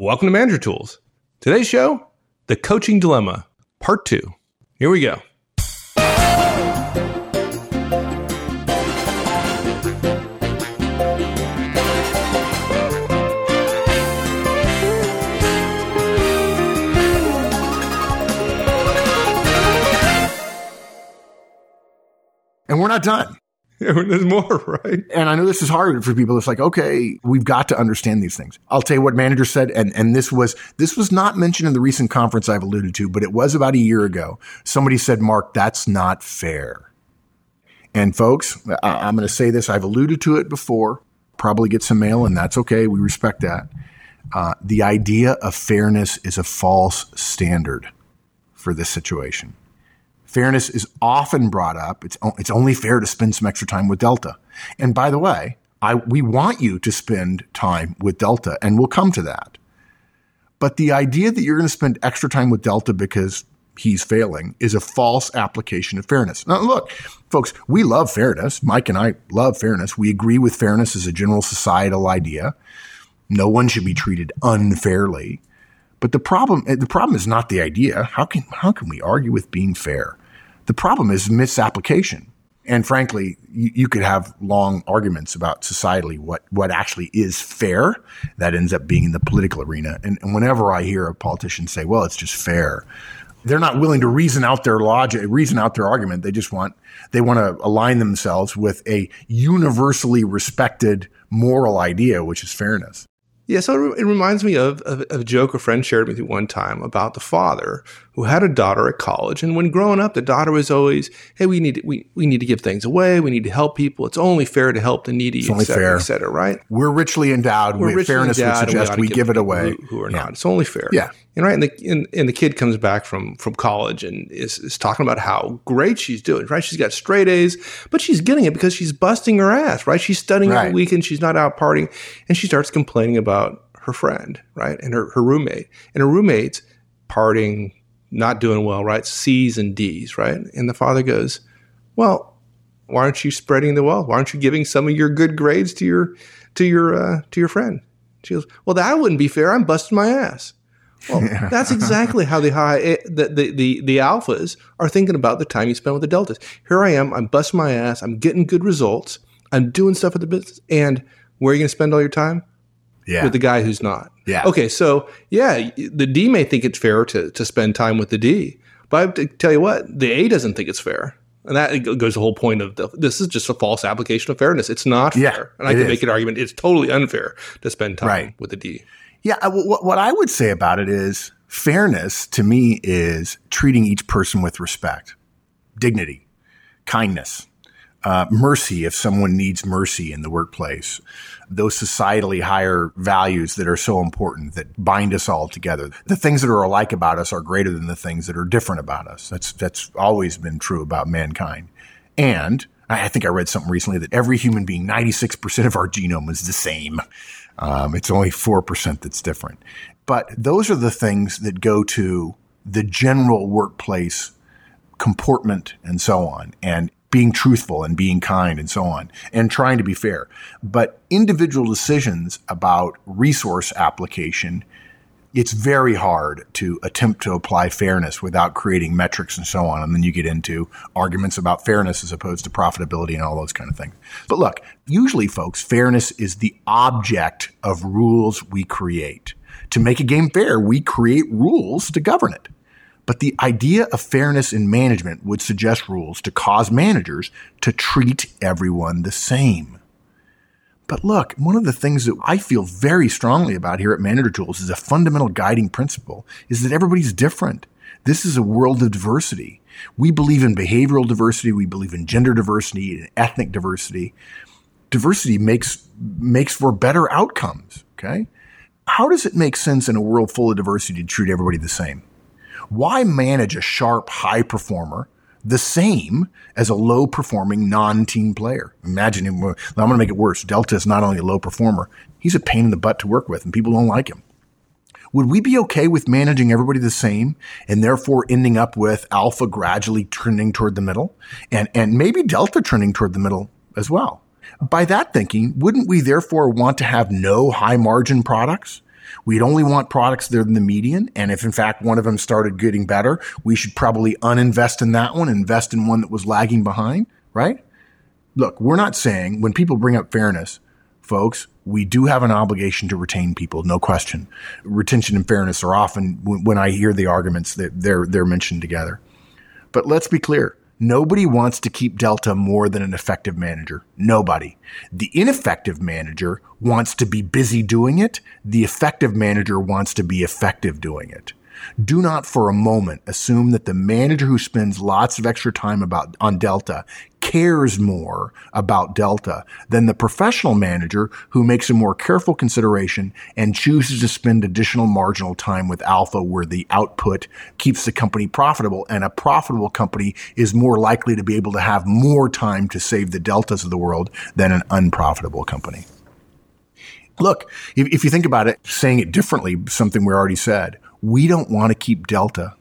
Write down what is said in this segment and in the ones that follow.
Welcome to Manager Tools. Today's show, The Coaching Dilemma, Part 2. Here we go. And we're not done. There's more, right? And I know this is hard for people. It's like, okay, we've got to understand these things. I'll tell you what manager said, and, and this was this was not mentioned in the recent conference I've alluded to, but it was about a year ago. Somebody said, Mark, that's not fair. And folks, I, I'm going to say this. I've alluded to it before. Probably get some mail, and that's okay. We respect that. Uh, the idea of fairness is a false standard for this situation. Fairness is often brought up. It's, it's only fair to spend some extra time with Delta. And by the way, I, we want you to spend time with Delta, and we'll come to that. But the idea that you're going to spend extra time with Delta because he's failing is a false application of fairness. Now, look, folks, we love fairness. Mike and I love fairness. We agree with fairness as a general societal idea. No one should be treated unfairly. But the problem, the problem is not the idea. How can, how can we argue with being fair? The problem is misapplication. And frankly, you, you, could have long arguments about societally what, what actually is fair. That ends up being in the political arena. And, and whenever I hear a politician say, well, it's just fair, they're not willing to reason out their logic, reason out their argument. They just want, they want to align themselves with a universally respected moral idea, which is fairness. Yeah, so it reminds me of, of, of, a joke a friend shared with me one time about the father who had a daughter at college, and when growing up, the daughter was always, "Hey, we need to, we, we need to give things away. We need to help people. It's only fair to help the needy, it's only cetera, fair. et cetera, right? We're richly endowed. We're richly fairness endowed would suggest we, we give, it away. Who, who are yeah. not? It's only fair. Yeah. And right, and the and, and, the kid comes back from from college and is, is talking about how great she's doing. Right, she's got straight A's, but she's getting it because she's busting her ass. Right, she's studying right. every weekend. She's not out partying, and she starts complaining about her friend, right? And her, her roommate. And her roommate's partying, not doing well, right? C's and D's, right? And the father goes, Well, why aren't you spreading the wealth? Why aren't you giving some of your good grades to your to your uh, to your friend? She goes, Well, that wouldn't be fair. I'm busting my ass. Well, yeah. that's exactly how the high eh, the, the, the the alphas are thinking about the time you spend with the deltas. Here I am, I'm busting my ass, I'm getting good results, I'm doing stuff with the business, and where are you going to spend all your time? Yeah. with the guy who's not. Yeah. Okay, so yeah, the D may think it's fair to to spend time with the D, but I have to tell you what, the A doesn't think it's fair. And that goes the whole point of the, this is just a false application of fairness. It's not yeah, fair. And I can is. make an argument it's totally unfair to spend time right. with the D. Yeah, what, what I would say about it is fairness to me is treating each person with respect, dignity, kindness, uh, mercy if someone needs mercy in the workplace. Those societally higher values that are so important that bind us all together. The things that are alike about us are greater than the things that are different about us. That's that's always been true about mankind. And I think I read something recently that every human being, 96% of our genome is the same. Um, it's only 4% that's different. But those are the things that go to the general workplace comportment and so on. And being truthful and being kind and so on and trying to be fair. But individual decisions about resource application, it's very hard to attempt to apply fairness without creating metrics and so on. And then you get into arguments about fairness as opposed to profitability and all those kind of things. But look, usually folks, fairness is the object of rules we create. To make a game fair, we create rules to govern it. But the idea of fairness in management would suggest rules to cause managers to treat everyone the same. But look, one of the things that I feel very strongly about here at Manager Tools is a fundamental guiding principle is that everybody's different. This is a world of diversity. We believe in behavioral diversity. We believe in gender diversity and ethnic diversity. Diversity makes, makes for better outcomes. Okay. How does it make sense in a world full of diversity to treat everybody the same? Why manage a sharp high performer the same as a low performing non team player? Imagine him. I'm going to make it worse. Delta is not only a low performer, he's a pain in the butt to work with and people don't like him. Would we be okay with managing everybody the same and therefore ending up with alpha gradually trending toward the middle and, and maybe delta trending toward the middle as well? By that thinking, wouldn't we therefore want to have no high margin products? We'd only want products that are in the median. And if in fact one of them started getting better, we should probably uninvest in that one, invest in one that was lagging behind, right? Look, we're not saying when people bring up fairness, folks, we do have an obligation to retain people, no question. Retention and fairness are often, when I hear the arguments, that they're, they're mentioned together. But let's be clear. Nobody wants to keep Delta more than an effective manager. Nobody. The ineffective manager wants to be busy doing it. The effective manager wants to be effective doing it. Do not for a moment assume that the manager who spends lots of extra time about on Delta cares more about Delta than the professional manager who makes a more careful consideration and chooses to spend additional marginal time with Alpha where the output keeps the company profitable and a profitable company is more likely to be able to have more time to save the Deltas of the world than an unprofitable company. Look, if, if you think about it, saying it differently, something we already said, we don't want to keep Delta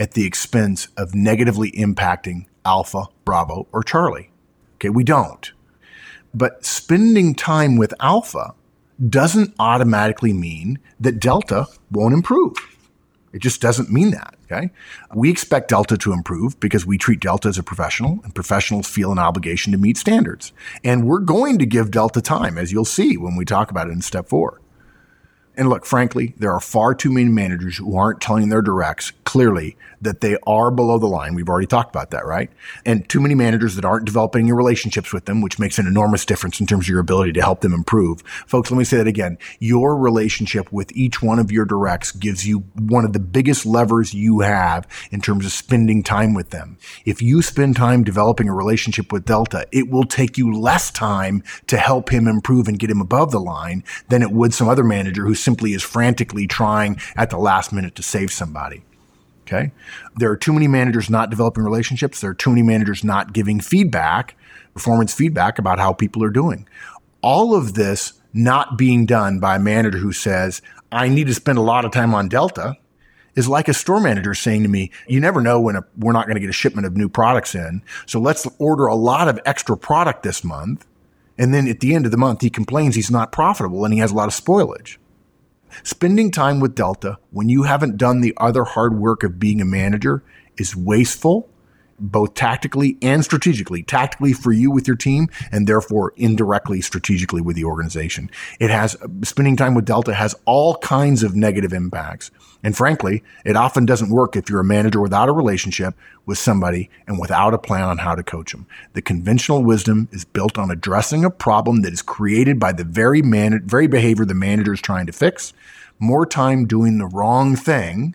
at the expense of negatively impacting Alpha, Bravo, or Charlie. Okay, we don't. But spending time with Alpha doesn't automatically mean that Delta won't improve. It just doesn't mean that. Okay. We expect Delta to improve because we treat Delta as a professional and professionals feel an obligation to meet standards. And we're going to give Delta time, as you'll see when we talk about it in step four. And look, frankly, there are far too many managers who aren't telling their directs clearly that they are below the line. We've already talked about that, right? And too many managers that aren't developing your relationships with them, which makes an enormous difference in terms of your ability to help them improve. Folks, let me say that again. Your relationship with each one of your directs gives you one of the biggest levers you have in terms of spending time with them. If you spend time developing a relationship with Delta, it will take you less time to help him improve and get him above the line than it would some other manager who simply is frantically trying at the last minute to save somebody. Okay. There are too many managers not developing relationships. There are too many managers not giving feedback, performance feedback about how people are doing. All of this not being done by a manager who says, I need to spend a lot of time on Delta is like a store manager saying to me, you never know when a, we're not going to get a shipment of new products in. So let's order a lot of extra product this month. And then at the end of the month, he complains he's not profitable and he has a lot of spoilage. Spending time with Delta when you haven't done the other hard work of being a manager is wasteful, both tactically and strategically. Tactically for you with your team, and therefore indirectly strategically with the organization. It has spending time with Delta has all kinds of negative impacts. And frankly, it often doesn't work if you're a manager without a relationship with somebody and without a plan on how to coach them. The conventional wisdom is built on addressing a problem that is created by the very man, very behavior the manager is trying to fix. More time doing the wrong thing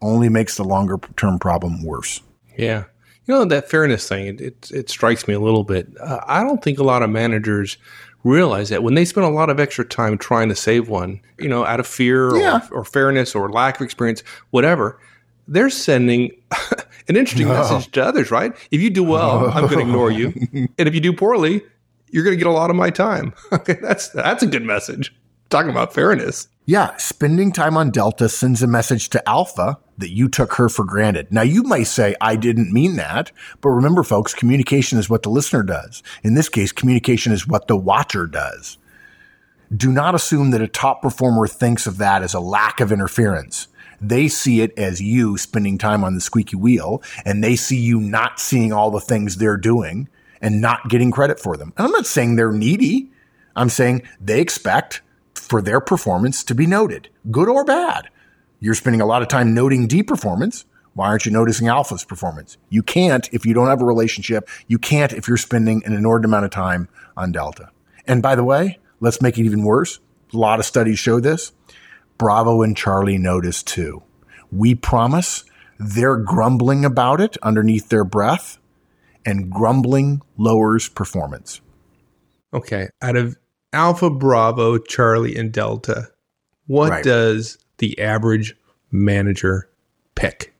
only makes the longer term problem worse. Yeah. You know, that fairness thing, it, it, it strikes me a little bit. Uh, I don't think a lot of managers realize that when they spend a lot of extra time trying to save one, you know, out of fear yeah. or, or, fairness or lack of experience, whatever, they're sending an interesting no. message to others, right? If you do well, I'm going to ignore you, and if you do poorly, you're going to get a lot of my time. okay, that's that's a good message. Talking about fairness. Yeah, spending time on Delta sends a message to Alpha that you took her for granted. Now you might say, I didn't mean that, but remember folks, communication is what the listener does. In this case, communication is what the watcher does. Do not assume that a top performer thinks of that as a lack of interference. They see it as you spending time on the squeaky wheel and they see you not seeing all the things they're doing and not getting credit for them. And I'm not saying they're needy. I'm saying they expect for their performance to be noted, good or bad. You're spending a lot of time noting D performance. Why aren't you noticing Alpha's performance? You can't if you don't have a relationship. You can't if you're spending an inordinate amount of time on Delta. And by the way, let's make it even worse. A lot of studies show this. Bravo and Charlie notice too. We promise they're grumbling about it underneath their breath, and grumbling lowers performance. Okay. Out of Alpha, Bravo, Charlie, and Delta, what right. does the average manager pick?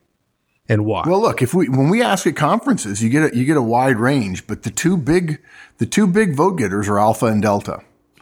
And why? Well, look, if we when we ask at conferences, you get a, you get a wide range, but the two big the two big vote getters are Alpha and Delta.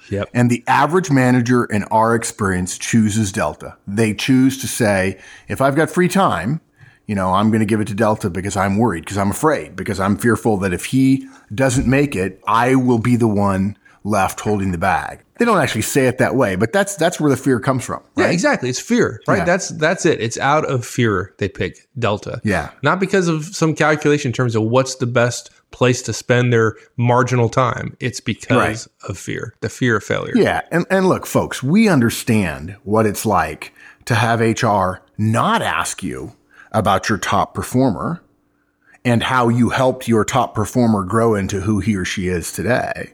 Yep. And the average manager in our experience chooses Delta. They choose to say, if I've got free time, you know, I'm going to give it to Delta because I'm worried, because I'm afraid, because I'm fearful that if he doesn't make it, I will be the one left holding the bag. They don't actually say it that way, but that's that's where the fear comes from. Yeah, exactly. It's fear, right? Yeah. That's that's it. It's out of fear they pick Delta. Yeah. Not because of some calculation in terms of what's the best place to spend their marginal time. It's because Right. of fear, the fear of failure. Yeah, and and look, folks, we understand what it's like to have HR not ask you about your top performer and how you helped your top performer grow into who he or she is today.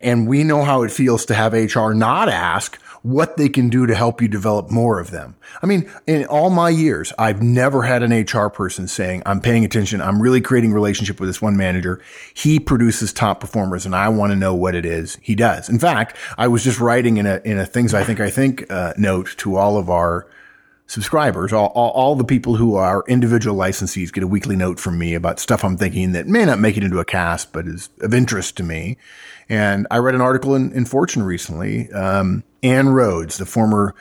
And we know how it feels to have HR not ask what they can do to help you develop more of them. I mean, in all my years, I've never had an HR person saying, I'm paying attention. I'm really creating relationship with this one manager. He produces top performers and I want to know what it is he does. In fact, I was just writing in a, in a things I think I think, uh, note to all of our subscribers, all, all, all the people who are individual licensees get a weekly note from me about stuff I'm thinking that may not make it into a cast, but is of interest to me. And I read an article in, in Fortune recently. Um, Ann Rhoades, the former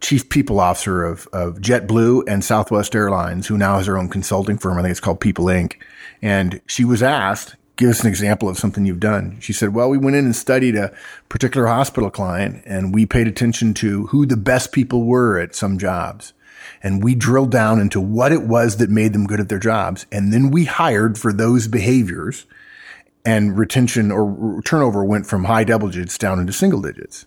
chief people officer of, of JetBlue and Southwest Airlines, who now has her own consulting firm. I think it's called People Ink. And she was asked, give us an example of something you've done. She said, well, we went in and studied a particular hospital client and we paid attention to who the best people were at some jobs. And we drilled down into what it was that made them good at their jobs. And then we hired for those behaviors and retention or turnover went from high double digits down into single digits.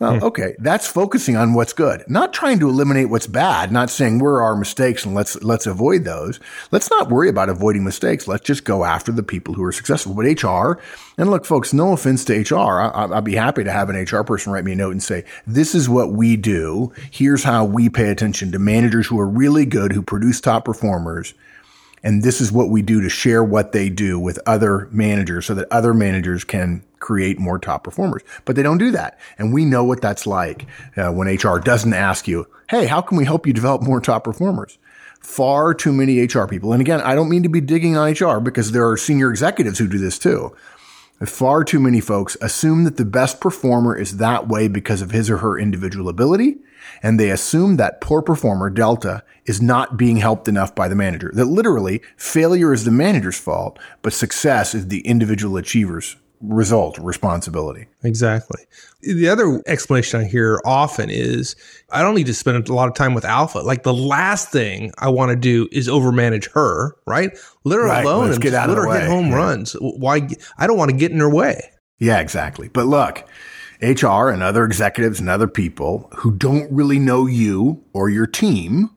Well, hmm. okay, that's focusing on what's good, not trying to eliminate what's bad, not saying where are our mistakes and let's let's avoid those. Let's not worry about avoiding mistakes. Let's just go after the people who are successful. But HR, and look, folks, no offense to HR, I, I'd be happy to have an HR person write me a note and say, "This is what we do. Here's how we pay attention to managers who are really good, who produce top performers." And this is what we do to share what they do with other managers so that other managers can create more top performers. But they don't do that. And we know what that's like uh, when HR doesn't ask you, Hey, how can we help you develop more top performers? Far too many HR people. And again, I don't mean to be digging on HR because there are senior executives who do this too. Far too many folks assume that the best performer is that way because of his or her individual ability. And they assume that poor performer, Delta, is not being helped enough by the manager. That literally failure is the manager's fault, but success is the individual achiever's result, responsibility. Exactly. The other explanation I hear often is I don't need to spend a lot of time with Alpha. Like the last thing I want to do is overmanage her, right? Let her Right, alone let's and get out let her hit home Yeah. runs. Why? I don't want to get in her way. Yeah, exactly. But look, HR and other executives and other people who don't really know you or your team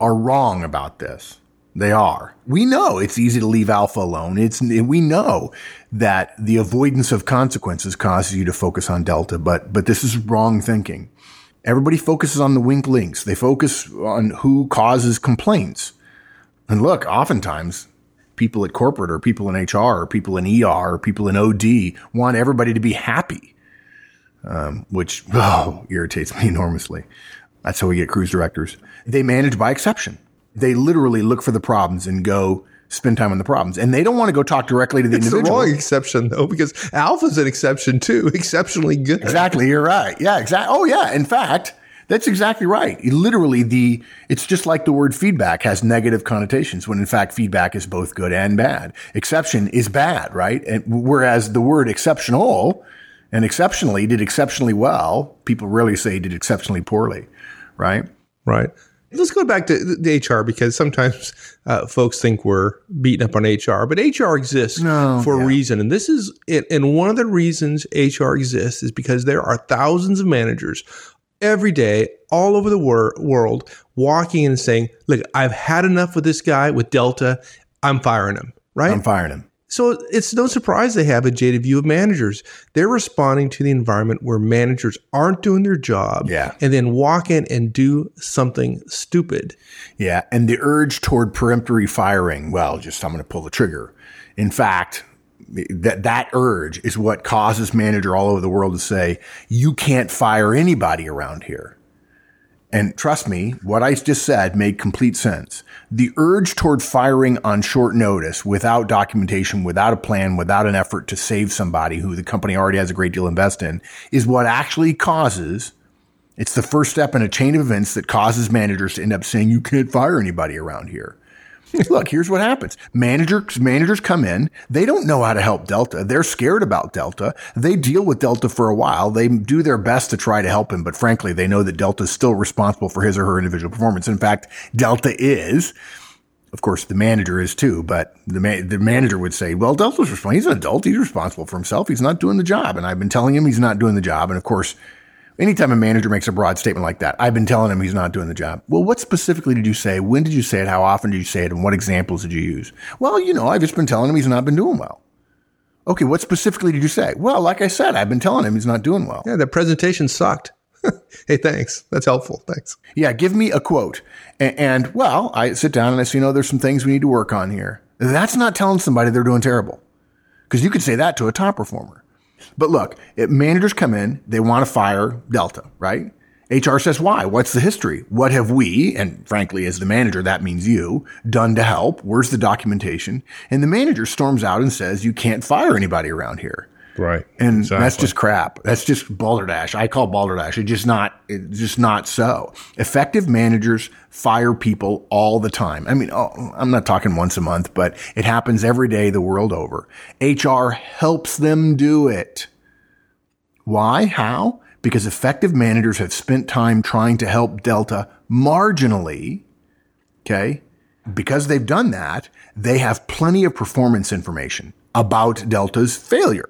are wrong about this. They are. We know it's easy to leave alpha alone. It's, we know that the avoidance of consequences causes you to focus on delta, but, but this is wrong thinking. Everybody focuses on the wink links. They focus on who causes complaints. And look, oftentimes people at corporate or people in HR or people in ER or people in OD want everybody to be happy, um, which oh, irritates me enormously. That's how we get cruise directors. They manage by exception. They literally look for the problems and go spend time on the problems. And they don't want to go talk directly to the It's the individual. wrong exception though, because Alpha's an exception too, exceptionally good. Exactly. You're right. Yeah, exactly. Oh, yeah. In fact, that's exactly right. Literally, the it's just like the word feedback has negative connotations when in fact feedback is both good and bad. Exception is bad, right? And whereas the word exceptional and exceptionally did exceptionally well, people rarely say did exceptionally poorly, right? Right. Let's go back to the HR because sometimes uh, folks think we're beating up on HR, but HR exists No, for yeah. a reason. And this is it. And one of the reasons HR exists is because there are thousands of managers every day all over the wor- world walking in and saying, Look, I've had enough with this guy with Delta. I'm firing him. Right. I'm firing him. So it's no surprise they have a jaded view of managers. They're responding to the environment where managers aren't doing their job Yeah. and then walk in and do something stupid. Yeah. And the urge toward peremptory firing, well, just I'm going to pull the trigger. In fact, that, that urge is what causes manager all over the world to say, you can't fire anybody around here. And trust me, what I just said made complete sense. The urge toward firing on short notice without documentation, without a plan, without an effort to save somebody who the company already has a great deal invest in is what actually causes it's the first step in a chain of events that causes managers to end up saying you can't fire anybody around here. Look, here's what happens. Managers, managers come in. They don't know how to help Delta. They're scared about Delta. They deal with Delta for a while. They do their best to try to help him, but frankly, they know that Delta is still responsible for his or her individual performance. In fact, Delta is. Of course, the manager is too, but the ma- the manager would say, "Well, Delta's responsible. He's an adult. He's responsible for himself. He's not doing the job." And I've been telling him he's not doing the job. And of course, Anytime a manager makes a broad statement like that, I've been telling him he's not doing the job. Well, what specifically did you say? When did you say it? How often did you say it? And what examples did you use? Well, you know, I've just been telling him he's not been doing well. Okay, what specifically did you say? Well, like I said, I've been telling him he's not doing well. Yeah, the presentation sucked. hey, thanks. That's helpful. Thanks. Yeah, give me a quote. And, and, well, I sit down and I say, you know, there's some things we need to work on here. That's not telling somebody they're doing terrible. Because you could say that to a top performer. But look, it, managers come in, they want to fire Delta, right? HR says, why? What's the history? What have we, and frankly, as the manager, that means you, done to help? Where's the documentation? And the manager storms out and says, you can't fire anybody around here. Right. And exactly. that's just crap. That's just balderdash. I call balderdash. It's just not, it's just not so. Effective managers fire people all the time. I mean, oh, I'm not talking once a month, but it happens every day the world over. HR helps them do it. Why? How? Because effective managers have spent time trying to help Delta marginally. Okay. Because they've done that, they have plenty of performance information about Delta's failure.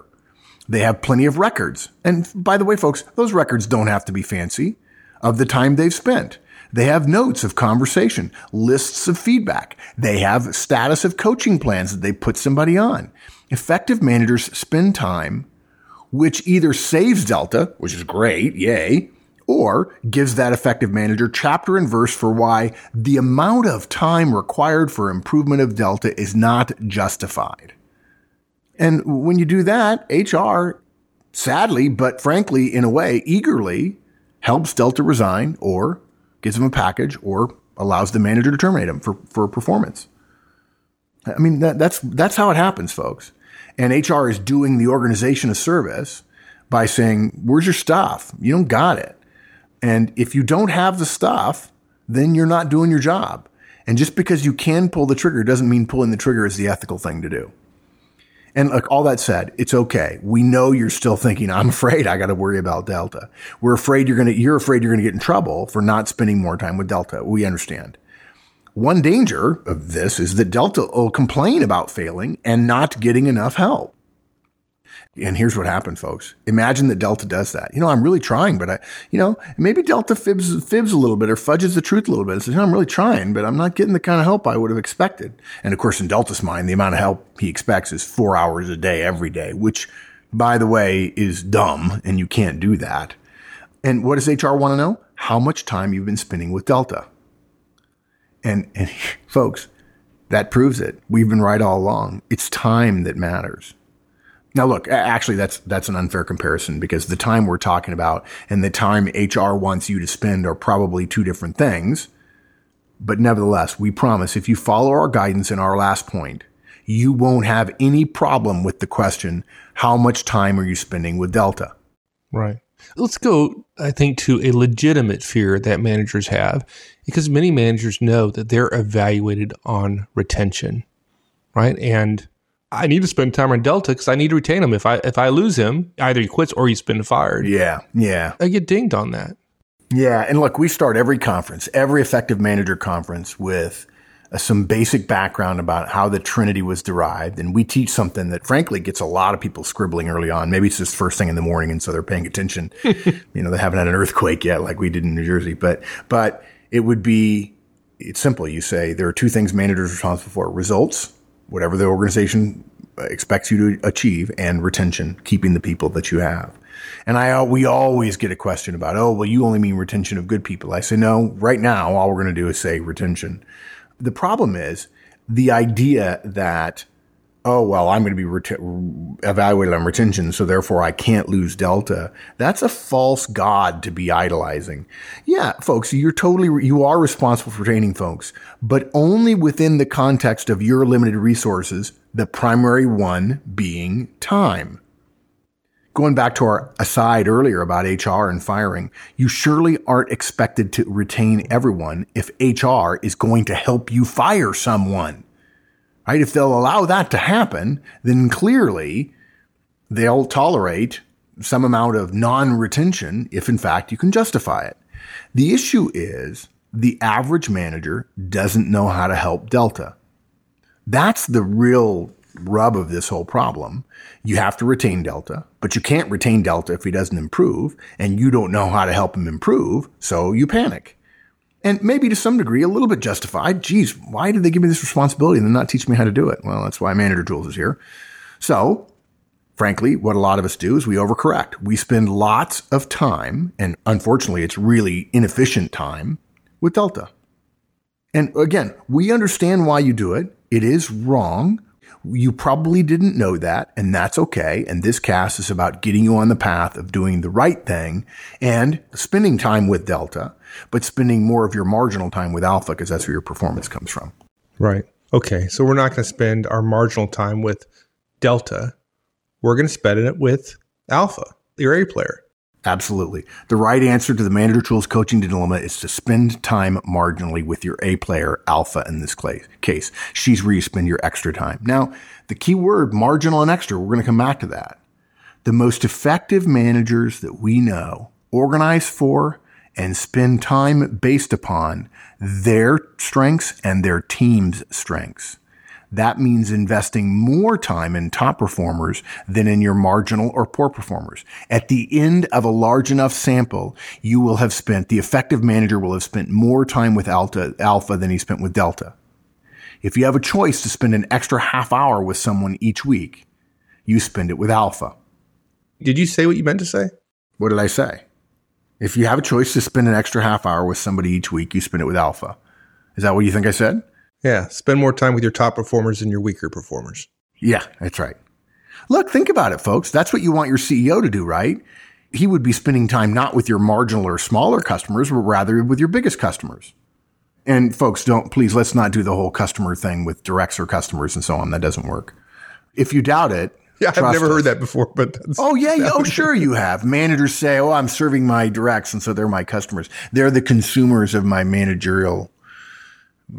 They have plenty of records. And by the way, folks, those records don't have to be fancy of the time they've spent. They have notes of conversation, lists of feedback. They have status of coaching plans that they put somebody on. Effective managers spend time, which either saves Delta, which is great, yay, or gives that effective manager chapter and verse for why the amount of time required for improvement of Delta is not justified. And when you do that, HR, sadly, but frankly, in a way, eagerly helps Delta resign or gives him a package or allows the manager to terminate him for, for performance. I mean, that, that's, that's how it happens, folks. And HR is doing the organization a service by saying, where's your stuff? You don't got it. And if you don't have the stuff, then you're not doing your job. And just because you can pull the trigger doesn't mean pulling the trigger is the ethical thing to do. And like all that said, it's okay. We know you're still thinking, I'm afraid I got to worry about Delta. We're afraid you're going to, you're afraid you're going to get in trouble for not spending more time with Delta. We understand. One danger of this is that Delta will complain about failing and not getting enough help. And here's what happened, folks. Imagine that Delta does that. You know, I'm really trying, but I, you know, maybe Delta fibs, fibs a little bit or fudges the truth a little bit. It says, you know, I'm really trying, but I'm not getting the kind of help I would have expected. And of course, in Delta's mind, the amount of help he expects is four hours a day, every day, which by the way is dumb and you can't do that. And what does HR want to know? How much time you've been spending with Delta. And, and folks, that proves it. We've been right all along. It's time that matters. Now, look, actually, that's that's an unfair comparison because the time we're talking about and the time HR wants you to spend are probably two different things. But nevertheless, we promise if you follow our guidance in our last point, you won't have any problem with the question, how much time are you spending with Delta? Right. Let's go, I think, to a legitimate fear that managers have because many managers know that they're evaluated on retention, right? And I need to spend time on Delta because I need to retain him. If I if I lose him, either he quits or he's been fired. Yeah, yeah. I get dinged on that. Yeah, and look, we start every conference, every effective manager conference with uh, some basic background about how the Trinity was derived, and we teach something that frankly gets a lot of people scribbling early on. Maybe it's just first thing in the morning, and so they're paying attention. you know, they haven't had an earthquake yet, like we did in New Jersey, but but it would be it's simple. You say there are two things managers are responsible for: results whatever the organization uh, expects you to achieve and retention, keeping the people that you have. And I, uh, we always get a question about, oh, well, you only mean retention of good people. I say, no, right now, all we're going to do is say retention. The problem is the idea that oh, well, I'm going to be ret- evaluated on retention, so therefore I can't lose delta. That's a false god to be idolizing. Yeah, folks, you're totally, you are responsible for training folks, but only within the context of your limited resources, the primary one being time. going back to our aside earlier about HR and firing, you surely aren't expected to retain everyone if HR is going to help you fire someone. Right? If they'll allow that to happen, then clearly they'll tolerate some amount of non-retention if in fact you can justify it. The issue is the average manager doesn't know how to help Delta. That's the real rub of this whole problem. You have to retain Delta, but you can't retain Delta if he doesn't improve, and you don't know how to help him improve, so you panic. And maybe to some degree, a little bit justified. Geez, why did they give me this responsibility and then not teach me how to do it? Well, that's why Manager Tools is here. So frankly, what a lot of us do is we overcorrect. We spend lots of time, and unfortunately, it's really inefficient time with Delta. And again, we understand why you do it. It is wrong. You probably didn't know that, and that's okay. And this cast is about getting you on the path of doing the right thing and spending time with Delta, but spending more of your marginal time with Alpha because that's where your performance comes from. Right. Okay. So we're not going to spend our marginal time with Delta we're going to spend it with Alpha, your A player. Absolutely. The right answer to the manager tools coaching dilemma is to spend time marginally with your A player, Alpha in this case. She's where you spend your extra time. Now, the key word, marginal and extra, we're going to come back to that. The most effective managers that we know organize for and spend time based upon their strengths and their team's strengths that means investing more time in top performers than in your marginal or poor performers. At the end of a large enough sample, you will have spent, the effective manager will have spent more time with alpha, alpha than he spent with delta. If you have a choice to spend an extra half hour with someone each week, you spend it with alpha. Did you say what you meant to say? What did I say? If you have a choice to spend an extra half hour with somebody each week, you spend it with alpha. Is that what you think I said? Yeah, spend more time with your top performers than your weaker performers. Yeah, that's right. Look, think about it, folks. That's what you want your CEO to do, right? He would be spending time not with your marginal or smaller customers, but rather with your biggest customers. And folks, don't please let's not do the whole customer thing with directs or customers and so on. That doesn't work. If you doubt it, yeah, I've never us. heard that before, but oh yeah, yeah, oh sure you have. Managers say, "Oh, I'm serving my directs, and so they're my customers. They're the consumers of my managerial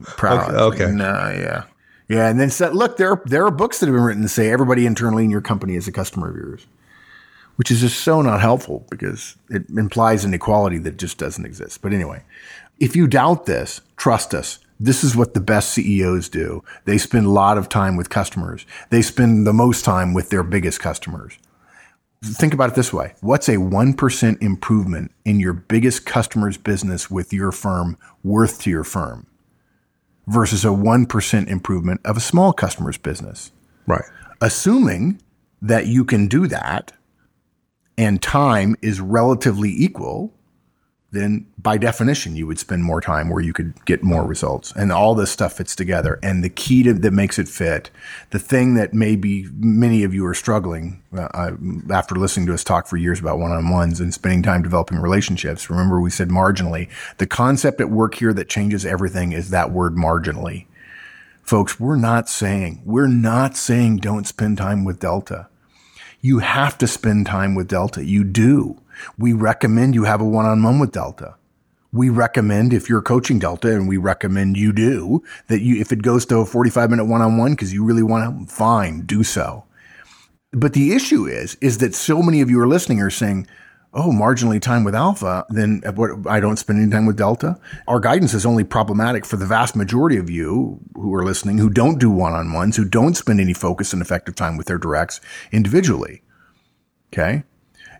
proud. Okay. okay. No, uh, yeah. Yeah. And then said, look, there, are, there are books that have been written to say everybody internally in your company is a customer of yours, which is just so not helpful because it implies an equality that just doesn't exist. But anyway, if you doubt this, trust us. This is what the best CEOs do. They spend a lot of time with customers. They spend the most time with their biggest customers. Think about it this way. What's a 1% improvement in your biggest customer's business with your firm worth to your firm? Versus a 1% improvement of a small customer's business. Right. Assuming that you can do that and time is relatively equal, then by definition, you would spend more time where you could get more results. And all this stuff fits together. And the key to, that makes it fit, the thing that maybe many of you are struggling uh, after listening to us talk for years about one on ones and spending time developing relationships. Remember, we said marginally. The concept at work here that changes everything is that word marginally. Folks, we're not saying, we're not saying don't spend time with Delta. You have to spend time with Delta. You do. We recommend you have a one-on-one with Delta. We recommend if you're coaching Delta and we recommend you do that you, if it goes to a 45 minute one-on-one because you really want to, fine, do so. But the issue is, is that so many of you are listening are saying, oh, marginally time with alpha, then what, I don't spend any time with delta. Our guidance is only problematic for the vast majority of you who are listening, who don't do one-on-ones, who don't spend any focus and effective time with their directs individually. Okay.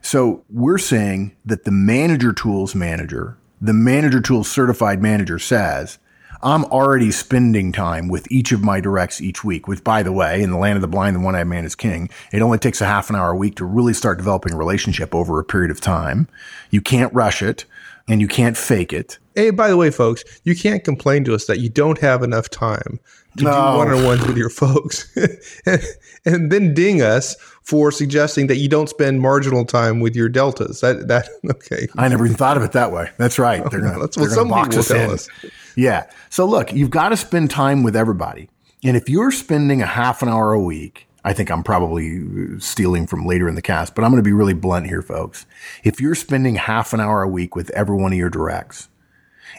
So we're saying that the manager tools manager, the manager tools certified manager says, I'm already spending time with each of my directs each week, which by the way, in the land of the blind, the one-eyed man is king. It only takes a half an hour a week to really start developing a relationship over a period of time. You can't rush it and you can't fake it. Hey, by the way, folks, you can't complain to us that you don't have enough time to no. do one on ones with your folks and, and, then ding us for suggesting that you don't spend marginal time with your deltas. That, that, okay. I never even thought of it that way. That's right. Oh, they're going to, box us in. Us. Yeah. So look, you've got to spend time with everybody. And if you're spending a half an hour a week I think I'm probably uh, stealing from later in the cast, but I'm going to be really blunt here, folks. If you're spending half an hour a week with every one of your directs,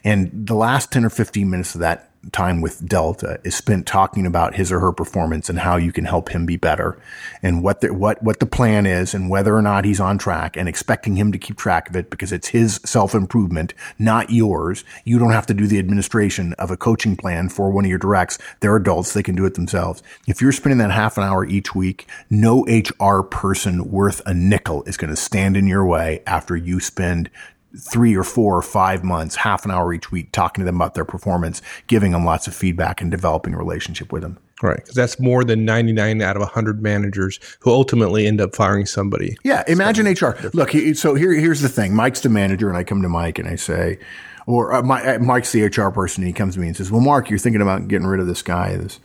and the last 10 or 15 minutes of that time with Delta is spent talking about his or her performance and how you can help him be better and what the, what, what the plan is and whether or not he's on track and expecting him to keep track of it because it's his self improvement, not yours. You don't have to do the administration of a coaching plan for one of your directs. They're adults. They can do it themselves. If you're spending that half an hour each week, no HR person worth a nickel is going to stand in your way after you spend three or four or five months, half an hour each week, talking to them about their performance, giving them lots of feedback and developing a relationship with them. Right. Because that's more than 99 out of 100 managers who ultimately end up firing somebody. Yeah. Imagine so, HR. Look, so here, here's the thing Mike's the manager, and I come to Mike and I say, or uh, my, uh, Mike's the HR person, and he comes to me and says, Well, Mark, you're thinking about getting rid of this guy, this,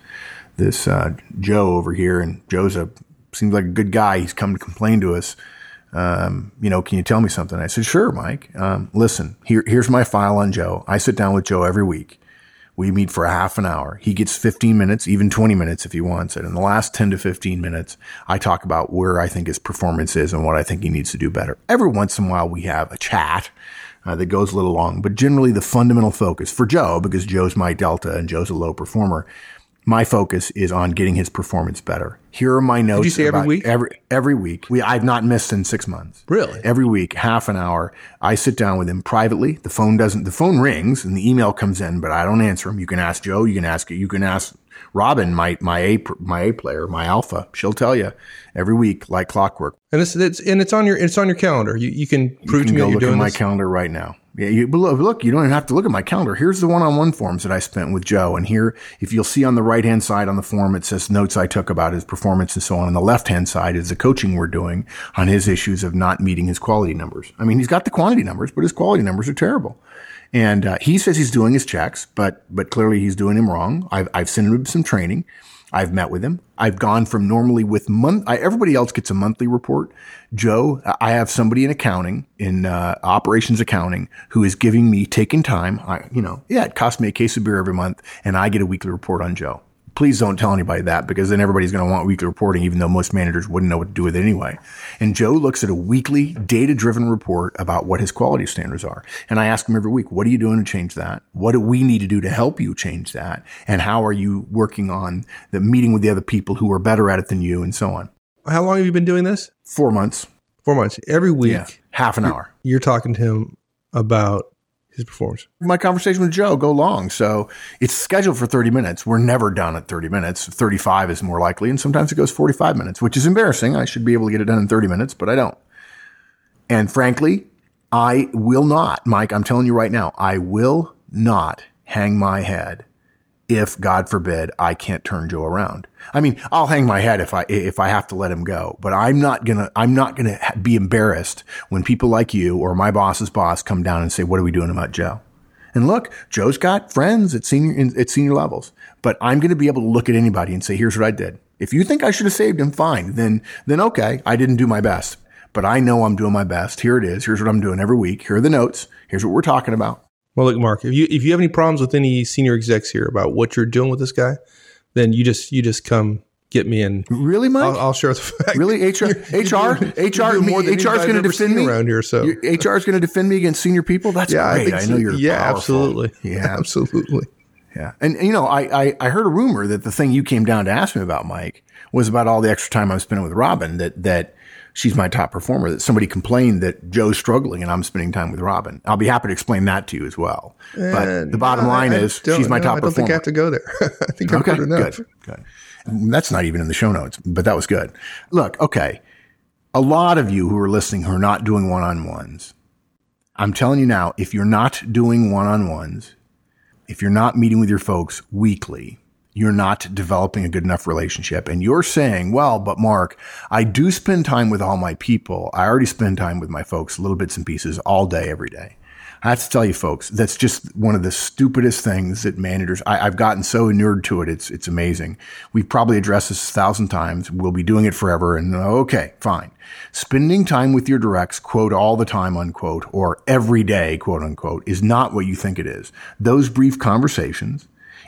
this uh, Joe over here, and Joe's a seems like a good guy. He's come to complain to us um, you know, can you tell me something? I said, sure, Mike. Um, listen, here, here's my file on Joe. I sit down with Joe every week. We meet for a half an hour. He gets 15 minutes, even 20 minutes if he wants it. In the last 10 to 15 minutes, I talk about where I think his performance is and what I think he needs to do better. Every once in a while, we have a chat uh, that goes a little long, but generally the fundamental focus for Joe, because Joe's my delta and Joe's a low performer, my focus is on getting his performance better. Here are my notes. Did you say every week? Every every week. We I've not missed in six months. Really? Every week, half an hour. I sit down with him privately. The phone doesn't. The phone rings and the email comes in, but I don't answer him. You can ask Joe. You can ask. You can ask Robin, my my A my A player, my alpha. She'll tell you every week like clockwork. And it's, it's and it's on your it's on your calendar. You you can prove you can to me go you're look doing at my this. calendar right now. Yeah, you, look, you don't even have to look at my calendar. Here's the one-on-one forms that I spent with Joe. And here, if you'll see on the right-hand side on the form, it says notes I took about his performance and so on. On the left-hand side is the coaching we're doing on his issues of not meeting his quality numbers. I mean, he's got the quantity numbers, but his quality numbers are terrible. And uh, he says he's doing his checks, but but clearly he's doing them wrong. I've I've sent him some training. I've met with him. I've gone from normally with month. I, everybody else gets a monthly report. Joe, I have somebody in accounting, in uh, operations accounting, who is giving me taking time. I, you know, yeah, it costs me a case of beer every month, and I get a weekly report on Joe please don't tell anybody that because then everybody's going to want weekly reporting, even though most managers wouldn't know what to do with it anyway. And Joe looks at a weekly data driven report about what his quality standards are. And I ask him every week, what are you doing to change that? What do we need to do to help you change that? And how are you working on the meeting with the other people who are better at it than you and so on? How long have you been doing this? Four months. Four months. Every week, Yeah. Half an hour. you're talking to him about his performance. my conversation with Joe go long. So it's scheduled for 30 minutes. We're never done at 30 minutes. 35 is more likely. And sometimes it goes 45 minutes, which is embarrassing. I should be able to get it done in 30 minutes, but I don't. And frankly, I will not, Mike, I'm telling you right now, I will not hang my head if God forbid I can't turn Joe around. I mean, I'll hang my head if I if I have to let him go, but I'm not going to I'm not going to be embarrassed when people like you or my boss's boss come down and say, "What are we doing about Joe?" And look, Joe's got friends at senior at senior levels, but I'm going to be able to look at anybody and say, "Here's what I did." If you think I should have saved him, fine. Then then okay, I didn't do my best, but I know I'm doing my best. Here it is. Here's what I'm doing every week. Here are the notes. Here's what we're talking about. Well, look, Mark, if you if you have any problems with any senior execs here about what you're doing with this guy, then you just you just come get me and Really, Mike? I'll, I'll share the fact. Really, HR, HR, HR, more than HR is going to defend me around here. So HR is going to defend me against senior people. That's yeah, great. I, I, know so. you're yeah, powerful. absolutely, Yeah, absolutely. yeah. And you know, I, I I heard a rumor that the thing you came down to ask me about, Mike, was about all the extra time I'm spending with Robin. That that she's my top performer. That somebody complained that Joe's struggling and I'm spending time with Robin. I'll be happy to explain that to you as well. But uh, the bottom No, line I is she's my no, top performer. I don't think I have to go there. I think Okay, heard enough. good, good. That's not even in the show notes, but that was good. Look, okay. A lot of you who are listening who are not doing one on ones, I'm telling you now, if you're not doing one on ones, if you're not meeting with your folks weekly, you're not developing a good enough relationship. And you're saying, well, but Mark, I do spend time with all my people. I already spend time with my folks, little bits and pieces all day, every day. I have to tell you, folks, that's just one of the stupidest things that managers. I, I've gotten so inured to it; it's it's amazing. We've probably addressed this a thousand times. We'll be doing it forever. And okay, fine. Spending time with your directs, quote all the time, unquote, or every day, quote unquote, is not what you think it is. Those brief conversations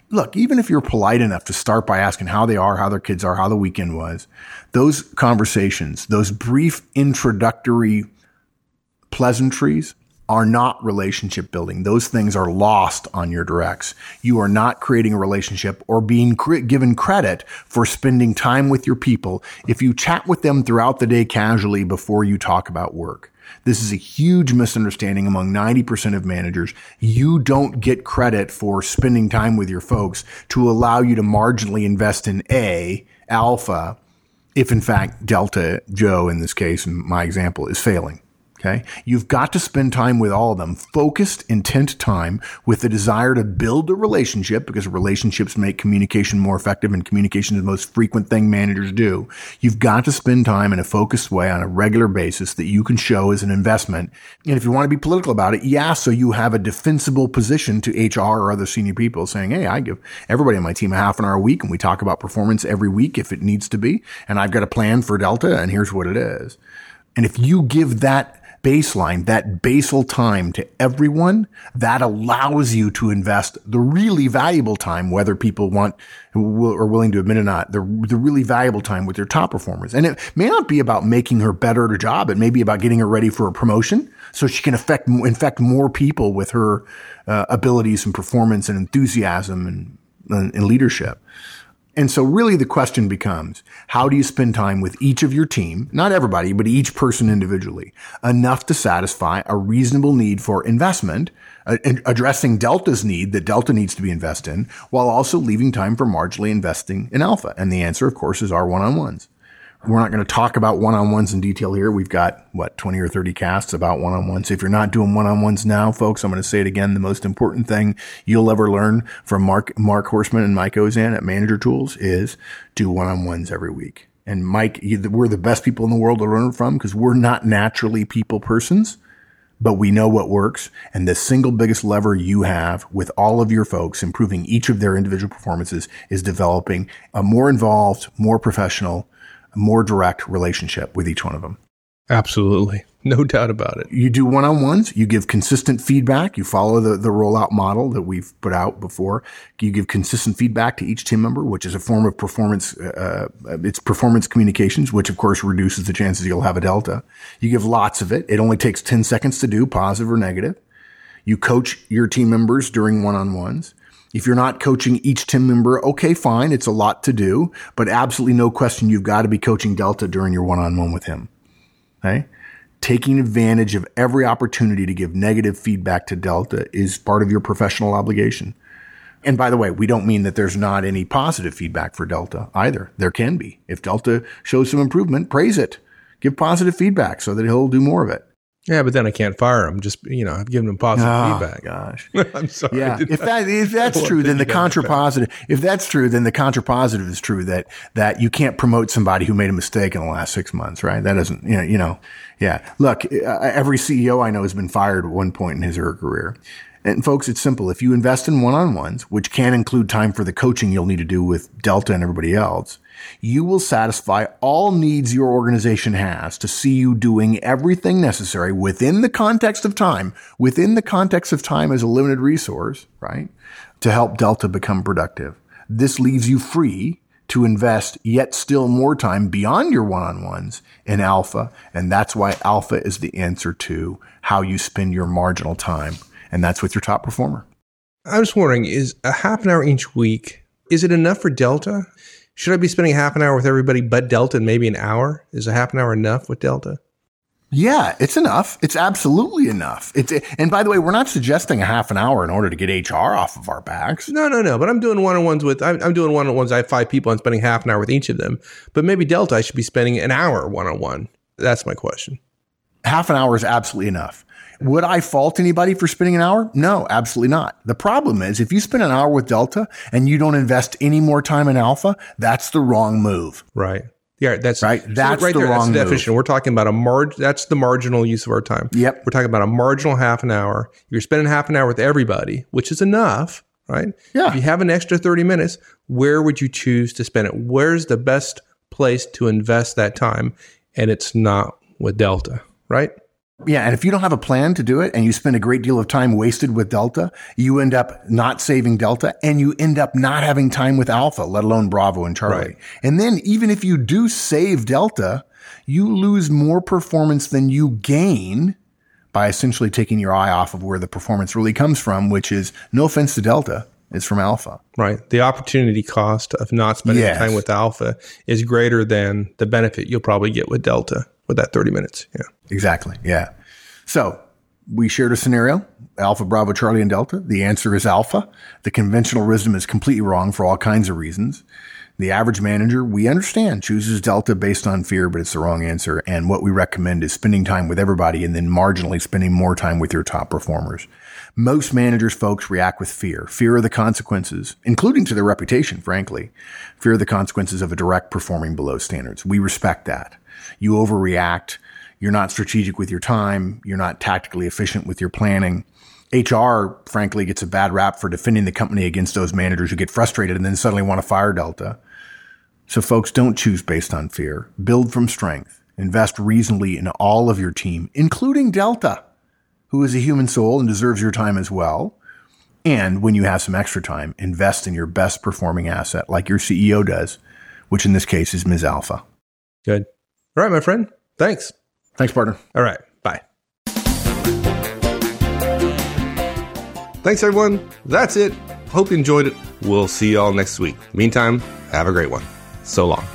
look, even if you're polite enough to start by asking how they are, how their kids are, how the weekend was, those conversations, those brief introductory pleasantries are not relationship building. Those things are lost on your directs. You are not creating a relationship or being cre- given credit for spending time with your people if you chat with them throughout the day casually before you talk about work. This is a huge misunderstanding among 90% of managers. You don't get credit for spending time with your folks to allow you to marginally invest in A, alpha, if in fact Delta, Joe in this case, in my example, is failing. Okay. You've got to spend time with all of them, focused, intent time with the desire to build a relationship because relationships make communication more effective and communication is the most frequent thing managers do. You've got to spend time in a focused way on a regular basis that you can show as an investment. And if you want to be political about it, yeah, so you have a defensible position to HR or other senior people saying, Hey, I give everybody on my team a half an hour a week and we talk about performance every week if it needs to be. And I've got a plan for Delta and here's what it is. And if you give that baseline, that basal time to everyone, that allows you to invest the really valuable time, whether people want or are willing to admit or not, the, the really valuable time with your top performers. And it may not be about making her better at her job. It may be about getting her ready for a promotion so she can affect, infect more people with her uh, abilities and performance and enthusiasm and, and, and leadership. And so really the question becomes, how do you spend time with each of your team, not everybody, but each person individually, enough to satisfy a reasonable need for investment, uh, addressing Delta's need that Delta needs to be invested in, while also leaving time for marginally investing in Alpha? And the answer, of course, is our one-on-ones. We're not going to talk about one-on-ones in detail here. We've got what 20 or 30 casts about one-on-ones. If you're not doing one-on-ones now, folks, I'm going to say it again. The most important thing you'll ever learn from Mark, Mark Horstman and Mike Auzenne at Manager Tools is do one-on-ones every week. And Mike, we're the best people in the world to learn from because we're not naturally people persons, but we know what works. And the single biggest lever you have with all of your folks improving each of their individual performances is developing a more involved, more professional, more direct relationship with each one of them. Absolutely. No doubt about it. You do one on ones, you give consistent feedback, you follow the, the rollout model that we've put out before. You give consistent feedback to each team member, which is a form of performance, uh, uh, it's performance communications, which of course reduces the chances you'll have a delta. You give lots of it. It only takes 10 seconds to do, positive or negative. You coach your team members during one on ones. If you're not coaching each team member, okay, fine. It's a lot to do, but absolutely no question you've got to be coaching Delta during your one on one with him. Okay. Taking advantage of every opportunity to give negative feedback to Delta is part of your professional obligation. And by the way, we don't mean that there's not any positive feedback for Delta either. There can be. If Delta shows some improvement, praise it. Give positive feedback so that he'll do more of it. Yeah, but then I can't fire him. Just you know, I've given him positive oh, feedback. Gosh, I'm sorry. Yeah, if that if that's true, then the contrapositive. If that's true, then the contrapositive is true that that you can't promote somebody who made a mistake in the last six months, right? That doesn't you know you know. Yeah, look, uh, every CEO I know has been fired at one point in his or her career. And folks, it's simple. If you invest in one-on-ones, which can include time for the coaching you'll need to do with Delta and everybody else, you will satisfy all needs your organization has to see you doing everything necessary within the context of time, within the context of time as a limited resource, right? To help Delta become productive. This leaves you free to invest yet still more time beyond your one-on-ones in alpha. And that's why alpha is the answer to how you spend your marginal time. And that's with your top performer. I was wondering, is a half an hour each week, is it enough for Delta? Should I be spending half an hour with everybody but Delta and maybe an hour? Is a half an hour enough with Delta? Yeah, it's enough. It's absolutely enough. It's and by the way, we're not suggesting a half an hour in order to get HR off of our backs. No, no, no. But I'm doing one on ones with I'm, I'm doing one on ones. I have five people. I'm spending half an hour with each of them. But maybe Delta, I should be spending an hour one on one. That's my question. Half an hour is absolutely enough. Would I fault anybody for spending an hour? No, absolutely not. The problem is if you spend an hour with Delta and you don't invest any more time in Alpha, that's the wrong move. Right. Yeah, that's right. That's right the there, wrong that's the definition. We're talking about a marg. That's the marginal use of our time. Yep. We're talking about a marginal half an hour. You're spending half an hour with everybody, which is enough, right? Yeah. If you have an extra thirty minutes, where would you choose to spend it? Where's the best place to invest that time? And it's not with Delta, right? Yeah, and if you don't have a plan to do it and you spend a great deal of time wasted with Delta, you end up not saving Delta and you end up not having time with Alpha, let alone Bravo and Charlie. Right. And then even if you do save Delta, you lose more performance than you gain by essentially taking your eye off of where the performance really comes from, which is no offense to Delta, it's from Alpha. Right. The opportunity cost of not spending Yes. time with Alpha is greater than the benefit you'll probably get with Delta with that 30 minutes. Yeah. Exactly. Yeah. So we shared a scenario Alpha, Bravo, Charlie, and Delta. The answer is Alpha. The conventional wisdom is completely wrong for all kinds of reasons. The average manager, we understand, chooses Delta based on fear, but it's the wrong answer. And what we recommend is spending time with everybody and then marginally spending more time with your top performers. Most managers, folks, react with fear. Fear of the consequences, including to their reputation, frankly. Fear of the consequences of a direct performing below standards. We respect that. You overreact. You're not strategic with your time. You're not tactically efficient with your planning. HR, frankly, gets a bad rap for defending the company against those managers who get frustrated and then suddenly want to fire Delta. So folks, don't choose based on fear. Build from strength. Invest reasonably in all of your team, including Delta, who is a human soul and deserves your time as well. And when you have some extra time, invest in your best performing asset like your CEO does, which in this case is Ms. Alpha. Good. All right, my friend. Thanks. Thanks, partner. All right. Bye. Thanks, everyone. That's it. Hope you enjoyed it. We'll see you all next week. Meantime, have a great one. So long.